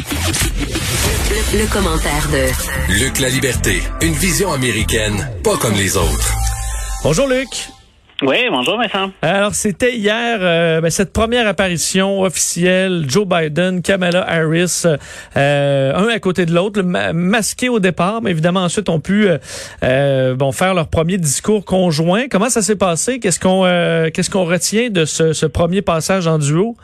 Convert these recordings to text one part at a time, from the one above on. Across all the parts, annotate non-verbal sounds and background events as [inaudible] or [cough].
Le, commentaire de Luc La Liberté, une vision américaine, pas comme les autres. Bonjour Luc. Oui, bonjour Vincent. Alors, c'était hier euh, ben, cette première apparition officielle, Joe Biden, Kamala Harris, euh, un à côté de l'autre, masqué au départ, mais évidemment ensuite ont pu euh, bon faire leur premier discours conjoint. Comment ça s'est passé? Qu'est-ce qu'on qu'est-ce qu'on retient de ce, ce premier passage en duo?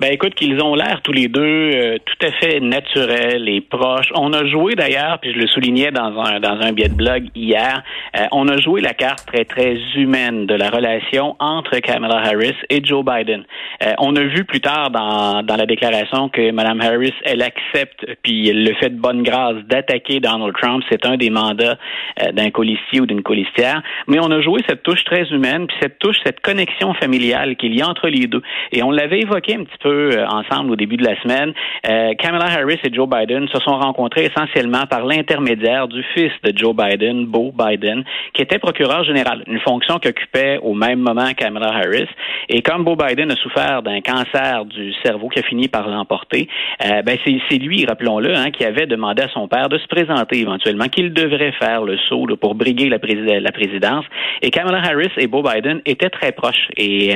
Ben écoute, qu'ils ont l'air tous les deux euh, tout à fait naturels et proches. On a joué d'ailleurs, puis je le soulignais dans un dans un billet de blog hier, euh, on a joué la carte très très humaine de la relation entre Kamala Harris et Joe Biden. Euh, on a vu plus tard dans dans la déclaration que Mme Harris elle accepte puis elle le fait de bonne grâce d'attaquer Donald Trump. C'est un des mandats d'un colistier ou d'une colistière. Mais on a joué cette touche très humaine puis cette touche cette connexion familiale qu'il y a entre les deux. Et on l'avait évoqué un petit peu euh, ensemble au début de la semaine. Euh, Kamala Harris et Joe Biden se sont rencontrés essentiellement par l'intermédiaire du fils de Joe Biden, Beau Biden, qui était procureur général, une fonction qu'occupait au même moment Kamala Harris. Et comme Beau Biden a souffert d'un cancer du cerveau qui a fini par l'emporter, euh, ben c'est lui, rappelons-le, hein, qui avait demandé à son père de se présenter éventuellement, qu'il devrait faire le saut pour briguer la, la, présidence. Et Kamala Harris et Beau Biden étaient très proches. Et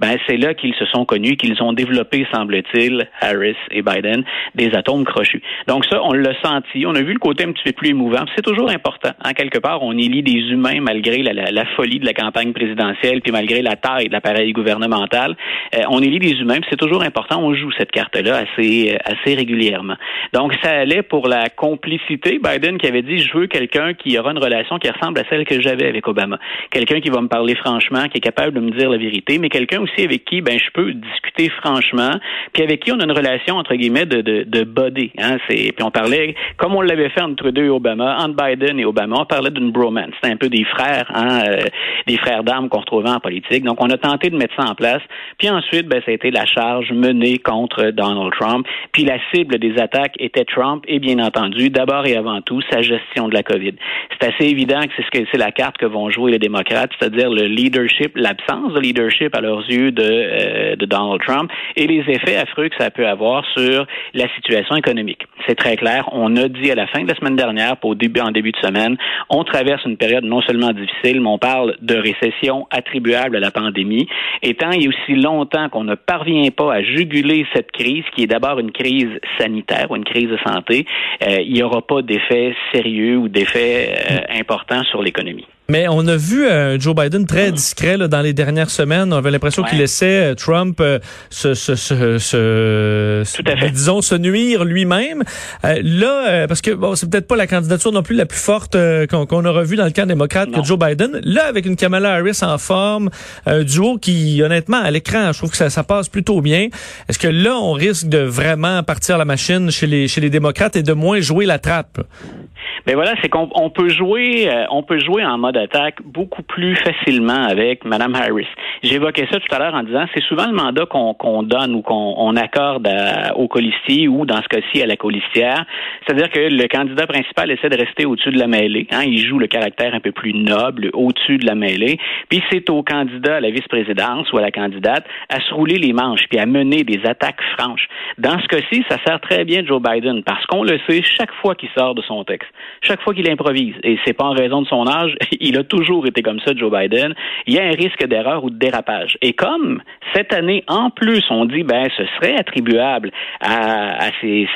ben c'est là qu'ils se sont connus, qu'ils ont développé semble-t-il, Harris et Biden, des atomes crochus. Donc ça, on l'a senti. On a vu le côté un petit peu plus émouvant. C'est toujours important. En quelque part, on élit des humains malgré la, folie de la campagne présidentielle, puis malgré la taille de l'appareil gouvernemental. Euh, on élit des humains. C'est toujours important. On joue cette carte-là assez, assez régulièrement. Donc ça allait pour la complicité. Biden qui avait dit, je veux quelqu'un qui aura une relation qui ressemble à celle que j'avais avec Obama. Quelqu'un qui va me parler franchement, qui est capable de me dire la vérité, mais quelqu'un aussi avec qui ben je peux discuter franchement puis avec qui on a une relation entre guillemets de de, de body. Hein, c'est puis on parlait comme on l'avait fait entre deux Obama, entre Biden et Obama, on parlait d'une bromance. C'était un peu des frères, hein, euh, des frères d'armes qu'on retrouvait en politique. Donc on a tenté de mettre ça en place. Puis ensuite, ben ça a été la charge menée contre Donald Trump. Puis la cible des attaques était Trump et bien entendu, d'abord et avant tout, sa gestion de la COVID. C'est assez évident que c'est ce que c'est la carte que vont jouer les démocrates, c'est-à-dire le leadership, l'absence de leadership à leurs yeux de, euh, de Donald Trump les effets affreux que ça peut avoir sur la situation économique. C'est très clair. On a dit à la fin de la semaine dernière, pour début, en début de semaine, on traverse une période non seulement difficile, mais on parle de récession attribuable à la pandémie. Et tant et aussi longtemps qu'on ne parvient pas à juguler cette crise, qui est d'abord une crise sanitaire ou une crise de santé, euh, il n'y aura pas d'effet sérieux ou d'effet euh, important sur l'économie. Mais on a vu euh, Joe Biden très discret là, dans les dernières semaines. On avait l'impression qu'il laissait euh, Trump euh, se, se, se, se ben, disons, se nuire lui-même. là, parce que bon, c'est peut-être pas la candidature non plus la plus forte qu'on aura vue dans le camp démocrate que Joe Biden. Là, avec une Kamala Harris en forme, un duo qui, honnêtement, à l'écran, je trouve que ça, ça passe plutôt bien. Est-ce que là, on risque de vraiment partir la machine chez les, chez les démocrates et de moins jouer la trappe? Ben voilà, c'est qu'on peut jouer, on peut jouer en mode attaque beaucoup plus facilement avec Mme Harris. J'évoquais ça tout à l'heure en disant c'est souvent le mandat qu'on donne ou qu'on accorde au colistier ou dans ce cas-ci à la colistière. C'est-à-dire que le candidat principal essaie de rester au-dessus de la mêlée. Hein, il joue le caractère un peu plus noble au-dessus de la mêlée. Puis c'est au candidat à la vice-présidence ou à la candidate à se rouler les manches puis à mener des attaques franches. Dans ce cas-ci, ça sert très bien Joe Biden parce qu'on le sait chaque fois qu'il sort de son texte, chaque fois qu'il improvise. Et c'est pas en raison de son âge, [laughs] a toujours été comme ça, Joe Biden. Il y a un risque d'erreur ou de dérapage. Et comme cette année, en plus, on dit, ben, ce serait attribuable à, à ses,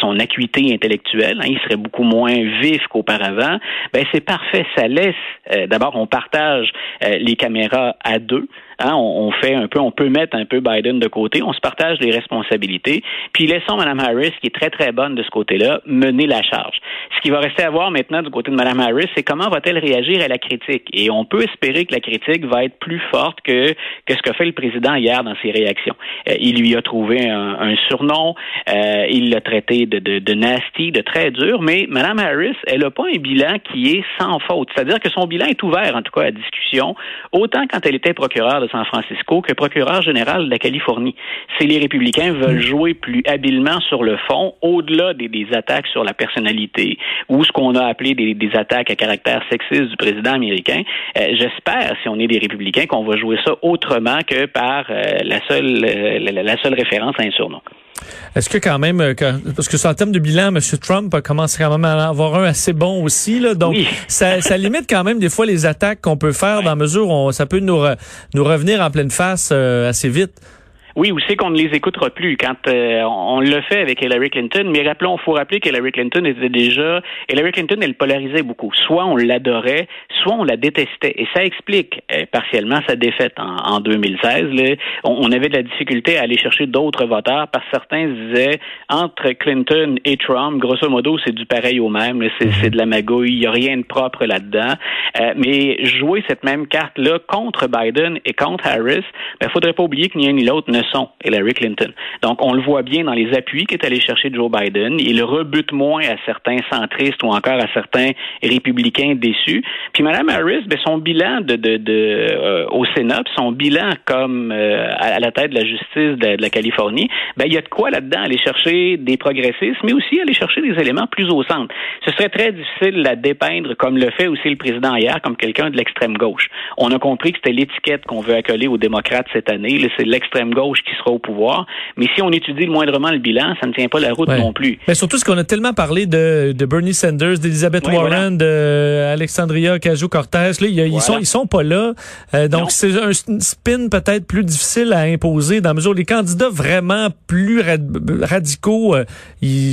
son acuité intellectuelle, hein, il serait beaucoup moins vif qu'auparavant, ben, c'est parfait. Ça laisse, euh, d'abord, on partage euh, les caméras à deux. Hein, on, fait un peu, on peut mettre un peu Biden de côté, on se partage les responsabilités, puis laissons Mme Harris, qui est très très bonne de ce côté-là, mener la charge. Ce qui va rester à voir maintenant du côté de Mme Harris, c'est comment va-t-elle réagir à la critique? Et on peut espérer que la critique va être plus forte que, que ce qu'a fait le président hier dans ses réactions. Euh, il lui a trouvé un, surnom, euh, il l'a traité de, de, de, nasty, de très dur, mais Mme Harris, elle n'a pas un bilan qui est sans faute. C'est-à-dire que son bilan est ouvert, en tout cas, à discussion, autant quand elle était procureure de San Francisco que procureur général de la Californie. Si les républicains veulent mm. jouer plus habilement sur le fond, au-delà des, attaques sur la personnalité ou ce qu'on a appelé des, attaques à caractère sexiste du président américain, euh, j'espère, si on est des républicains, qu'on va jouer ça autrement que par euh, la seule euh, la, seule référence à un surnom. Est-ce que quand même, euh, parce que sur le terme de bilan, M. Trump commence quand même à avoir un assez bon aussi, là, donc [laughs] ça, ça, limite quand même des fois les attaques qu'on peut faire dans mesure où ça peut nous, nous revenir en pleine face euh, assez vite. Oui, ou c'est qu'on ne les écoutera plus quand euh, on le fait avec Hillary Clinton, mais rappelons, il faut rappeler qu'Hillary Clinton était déjà Hillary Clinton, elle polarisait beaucoup. Soit on l'adorait, soit on la détestait. Et ça explique euh, partiellement sa défaite en, 2016. On, avait de la difficulté à aller chercher d'autres voteurs parce que certains disaient entre Clinton et Trump, grosso modo, c'est du pareil au même. C'est, c'est de la magouille, il n'y a rien de propre là-dedans. Euh, mais jouer cette même carte-là contre Biden et contre Harris, il ben, faudrait pas oublier que ni un ni l'autre ne Hillary Clinton. Donc, on le voit bien dans les appuis qu'est allé chercher Joe Biden. Il rebute moins à certains centristes ou encore à certains républicains déçus. Puis Mme Harris, ben, son bilan de, de, de euh, au Sénat, son bilan comme euh, à la tête de la justice de, la Californie, ben, il y a de quoi là-dedans aller chercher des progressistes, mais aussi aller chercher des éléments plus au centre. Ce serait très difficile à dépeindre, comme le fait aussi le président hier, comme quelqu'un de l'extrême gauche. On a compris que c'était l'étiquette qu'on veut accoler aux démocrates cette année. C'est l'extrême gauche qui sera au pouvoir. Mais si on étudie moindrement le bilan, ça ne tient pas la route non plus. Mais surtout ce qu'on a tellement parlé de, de Bernie Sanders, d'Elizabeth Warren, de Alexandria Ocasio-Cortez, là, ils, sont ils sont pas là. Euh, donc c'est un spin peut-être plus difficile à imposer dans la mesure où les candidats vraiment plus radicaux, euh,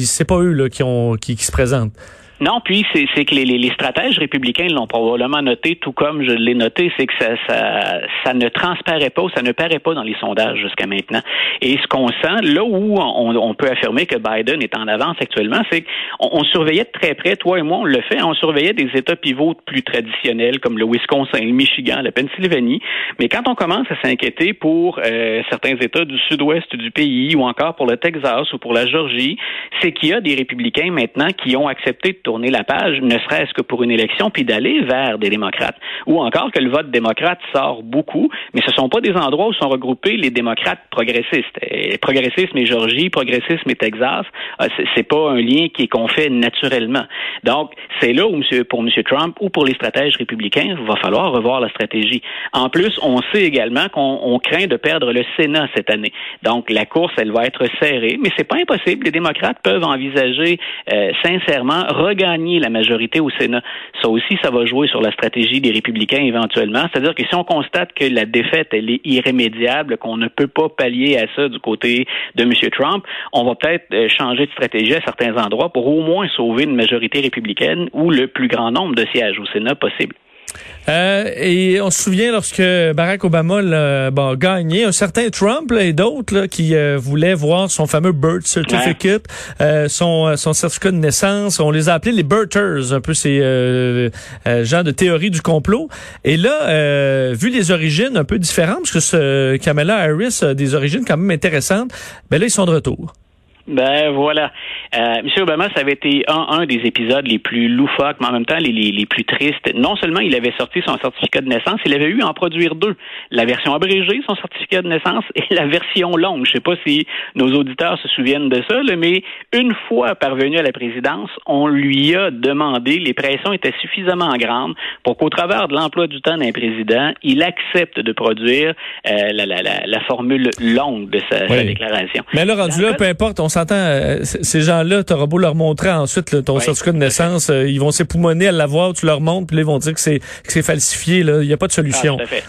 c'est pas eux là qui ont qui se présentent. Non, puis c'est que les, stratèges républicains l'ont probablement noté, tout comme je l'ai noté, c'est que ça, ça, ne transparaît pas, ça ne paraît pas dans les sondages jusqu'à maintenant. Et ce qu'on sent, là où on, on, peut affirmer que Biden est en avance actuellement, c'est qu'on on surveillait de très près, toi et moi, on le fait, on surveillait des États pivots plus traditionnels comme le Wisconsin, le Michigan, la Pennsylvanie. Mais quand on commence à s'inquiéter pour euh, certains États du sud-ouest du pays ou encore pour le Texas ou pour la Georgie, c'est qu'il y a des républicains maintenant qui ont accepté de tourner la page, ne serait-ce que pour une élection, puis d'aller vers des démocrates. Ou encore que le vote démocrate sort beaucoup, mais ce ne sont pas des endroits où sont regroupés les démocrates progressistes. Et progressisme et Georgie, progressisme et Texas, euh, c'est pas un lien qui est qu'on naturellement. Donc, c'est là où monsieur, pour M. Trump ou pour les stratèges républicains, il va falloir revoir la stratégie. En plus, on sait également qu'on craint de perdre le Sénat cette année. Donc, la course, elle va être serrée, mais c'est pas impossible. Les démocrates peuvent envisager euh, sincèrement gagner la majorité au Sénat. Ça aussi, ça va jouer sur la stratégie des républicains éventuellement. C'est-à-dire que si on constate que la défaite, elle est irrémédiable, qu'on ne peut pas pallier à ça du côté de M. Trump, on va peut-être euh, changer de stratégie à certains endroits pour au moins sauver une majorité républicaine ou le plus grand nombre de sièges au Sénat possible. Euh, et on se souvient lorsque Barack Obama bon, gagné, un certain Trump là, et d'autres qui euh, voulaient voir son fameux birth certificate, euh, son, son certificat de naissance. On les a appelés les birthers, un peu ces gens de théorie du complot. Et là, vu les origines un peu différentes, parce que ce Kamala Harris a des origines quand même intéressantes, ben là, ils sont de retour. Ben voilà. Euh, M. Obama, ça avait été un, un, des épisodes les plus loufoques, mais en même temps les, les, les, plus tristes. Non seulement il avait sorti son certificat de naissance, il avait eu à en produire deux. La version abrégée, son certificat de naissance, et la version longue. Je sais pas si nos auditeurs se souviennent de ça, mais une fois parvenu à la présidence, on lui a demandé, les pressions étaient suffisamment grandes pour qu'au travers de l'emploi du temps d'un président, il accepte de produire euh, la, la, la, la, formule longue de sa, déclaration. Mais là, rendu là, peu importe, on s'entend, euh, ces gens-là, tu auras beau leur montrer ensuite ton certificat de naissance, euh, ils vont s'époumoner à l'avoir, tu leur montres, puis là, ils vont dire que c'est falsifié. Il n'y a pas de solution. Ah, tout à fait.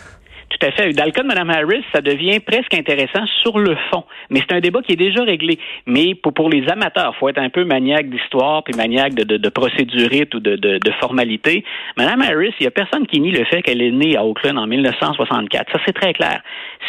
Le cas de Mme Harris, ça devient presque intéressant sur le fond. Mais c'est un débat qui est déjà réglé. Mais pour, pour les amateurs, faut être un peu maniaque d'histoire puis maniaque de, de, de procédurite ou de, de, de formalité. Mme Harris, il n'y a personne qui nie le fait qu'elle est née à Oakland en 1964. Ça, c'est très clair.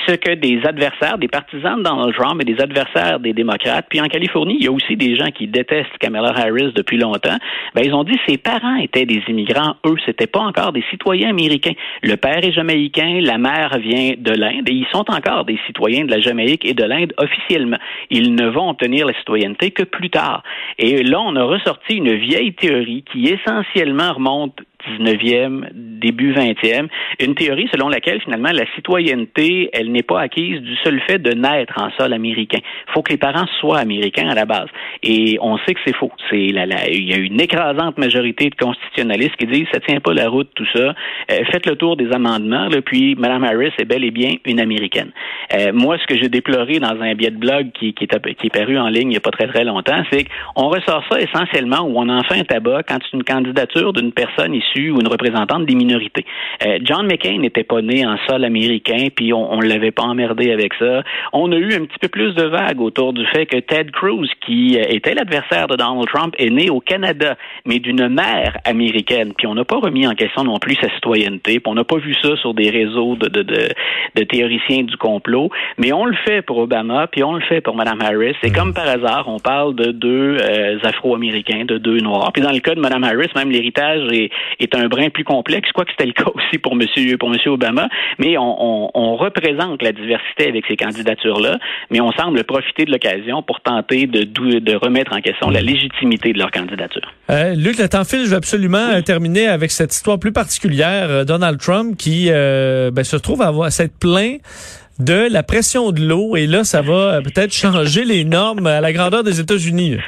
Ce que des adversaires, des partisans de Donald Trump et des adversaires des démocrates, puis en Californie, il y a aussi des gens qui détestent Kamala Harris depuis longtemps, ben, ils ont dit que ses parents étaient des immigrants. Eux, c'était pas encore des citoyens américains. Le père est jamaïcain, la mère vient de l'Inde et ils sont encore des citoyens de la Jamaïque et de l'Inde officiellement. Ils ne vont obtenir la citoyenneté que plus tard. Et là, on a ressorti une vieille théorie qui essentiellement remonte 19e, début 20e, une théorie selon laquelle finalement la citoyenneté, elle n'est pas acquise du seul fait de naître en sol américain. Il faut que les parents soient américains à la base. Et on sait que c'est faux. C'est la, la, il y a une écrasante majorité de constitutionnalistes qui disent ça tient pas la route tout ça. Euh, faites le tour des amendements, là, puis Mme Harris est bel et bien une américaine. Euh, moi, ce que j'ai déploré dans un billet de blog qui, qui, est, qui est paru en ligne il n'y a pas très très longtemps, c'est qu'on ressort ça essentiellement où on en fait un tabac quand une candidature d'une personne issue ou une représentante des minorités. Euh, John McCain n'était pas né en sol américain, puis on, on l'avait pas emmerdé avec ça. On a eu un petit peu plus de vagues autour du fait que Ted Cruz, qui euh, était l'adversaire de Donald Trump, est né au Canada, mais d'une mère américaine. Puis on n'a pas remis en question non plus sa citoyenneté. Puis on n'a pas vu ça sur des réseaux de, de, de, de, théoriciens du complot. Mais on le fait pour Obama, puis on le fait pour Mme Harris. Et comme par hasard, on parle de deux euh, Afro-Américains, de deux Noirs. Puis dans le cas de Mme Harris, même l'héritage est, est un brin plus complexe. Je crois que c'était le [laughs] cas aussi pour Monsieur pour Monsieur Obama. Mais on, on, on représente la diversité avec ces candidatures-là. Mais on semble profiter de l'occasion pour tenter de, de remettre en question la légitimité de leur candidature. Euh, Luc, le temps file. Je vais absolument oui. terminer avec cette histoire plus particulière. Euh, Donald Trump qui euh, ben, se trouve avoir s'être plaint de la pression de l'eau et là, ça va euh, peut-être changer les normes à la grandeur des États-Unis. [laughs]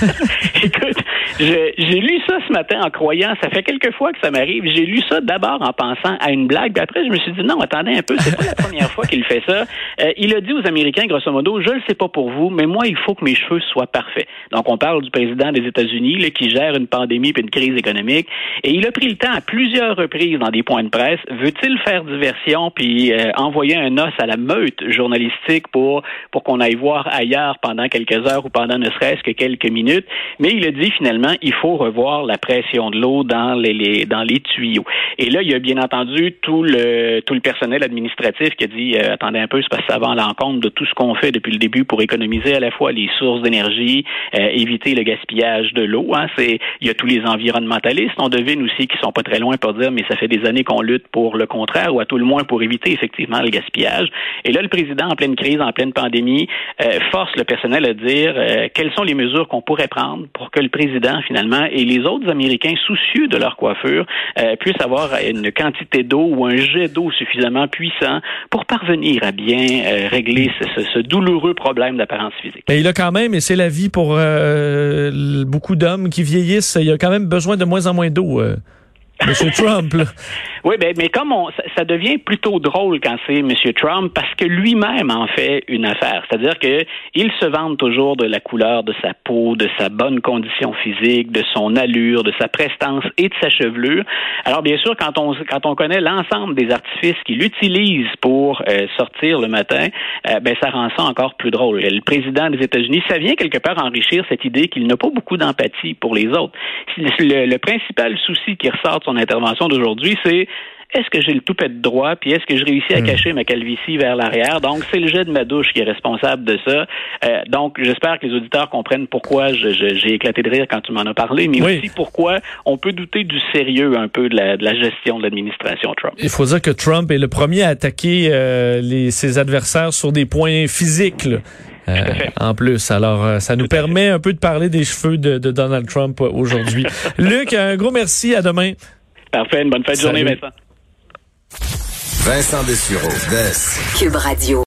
[laughs] Écoute, j'ai lu ça ce matin en croyant, ça fait quelques fois que ça m'arrive, j'ai lu ça d'abord en pensant à une blague, puis après je me suis dit non, attendez un peu, c'est pas la première fois qu'il fait ça. Euh, il a dit aux Américains, grosso modo, je le sais pas pour vous, mais moi, il faut que mes cheveux soient parfaits. Donc on parle du président des États-Unis qui gère une pandémie et une crise économique, et il a pris le temps à plusieurs reprises dans des points de presse, veut-il faire diversion puis euh, envoyer un os à la meute journalistique pour pour qu'on aille voir ailleurs pendant quelques heures ou pendant ne serait-ce que quelques minutes, mais il a dit finalement, il faut revoir la pression de l'eau dans les, les, dans les tuyaux. Et là, il y a bien entendu tout le tout le personnel administratif qui a dit euh, attendez un peu, c'est parce que ça va à l'encontre de tout ce qu'on fait depuis le début pour économiser à la fois les sources d'énergie, euh, éviter le gaspillage de l'eau. Hein. C'est il y a tous les environnementalistes, on devine aussi qui sont pas très loin pour dire mais ça fait des années qu'on lutte pour le contraire ou à tout le moins pour éviter effectivement le gaspillage. Et là, le président en pleine crise, en pleine pandémie, euh, force le personnel à dire euh, quelles sont les mesures qu'on pourrait prendre pour que le président finalement et les autres Américains soucieux de leur coiffure euh, puissent avoir une quantité d'eau ou un jet d'eau suffisamment puissant pour parvenir à bien euh, régler ce, douloureux problème d'apparence physique. Mais il a quand même, et c'est la vie pour euh, beaucoup d'hommes qui vieillissent, il a quand même besoin de moins en moins d'eau. Monsieur [laughs] Trump. Là. Oui, ben, mais comme on, ça, ça, devient plutôt drôle quand c'est Monsieur Trump parce que lui-même en fait une affaire. C'est-à-dire que il se vante toujours de la couleur de sa peau, de sa bonne condition physique, de son allure, de sa prestance et de sa chevelure. Alors bien sûr, quand on quand on connaît l'ensemble des artifices qu'il utilise pour euh, sortir le matin, euh, ben ça rend ça encore plus drôle. Le président des États-Unis, ça vient quelque part enrichir cette idée qu'il n'a pas beaucoup d'empathie pour les autres. Le, le principal souci qui ressort de intervention d'aujourd'hui, c'est est-ce que j'ai le toupet de droit, puis est-ce que je réussis à cacher ma calvitie vers l'arrière? Donc, c'est le jet de ma douche qui est responsable de ça. Euh, donc, j'espère que les auditeurs comprennent pourquoi j'ai éclaté de rire quand tu m'en as parlé, mais oui. aussi pourquoi on peut douter du sérieux un peu de la, de la gestion de l'administration Trump. Il faut dire que Trump est le premier à attaquer euh, les, ses adversaires sur des points physiques. Là. Euh, en plus. Alors, euh, ça nous permet un peu de parler des cheveux de, de Donald Trump aujourd'hui. [laughs] Luc, un gros merci. À demain. Parfait. Une bonne fin de journée, Vincent. Vincent Dessureau, Des. Cube Radio.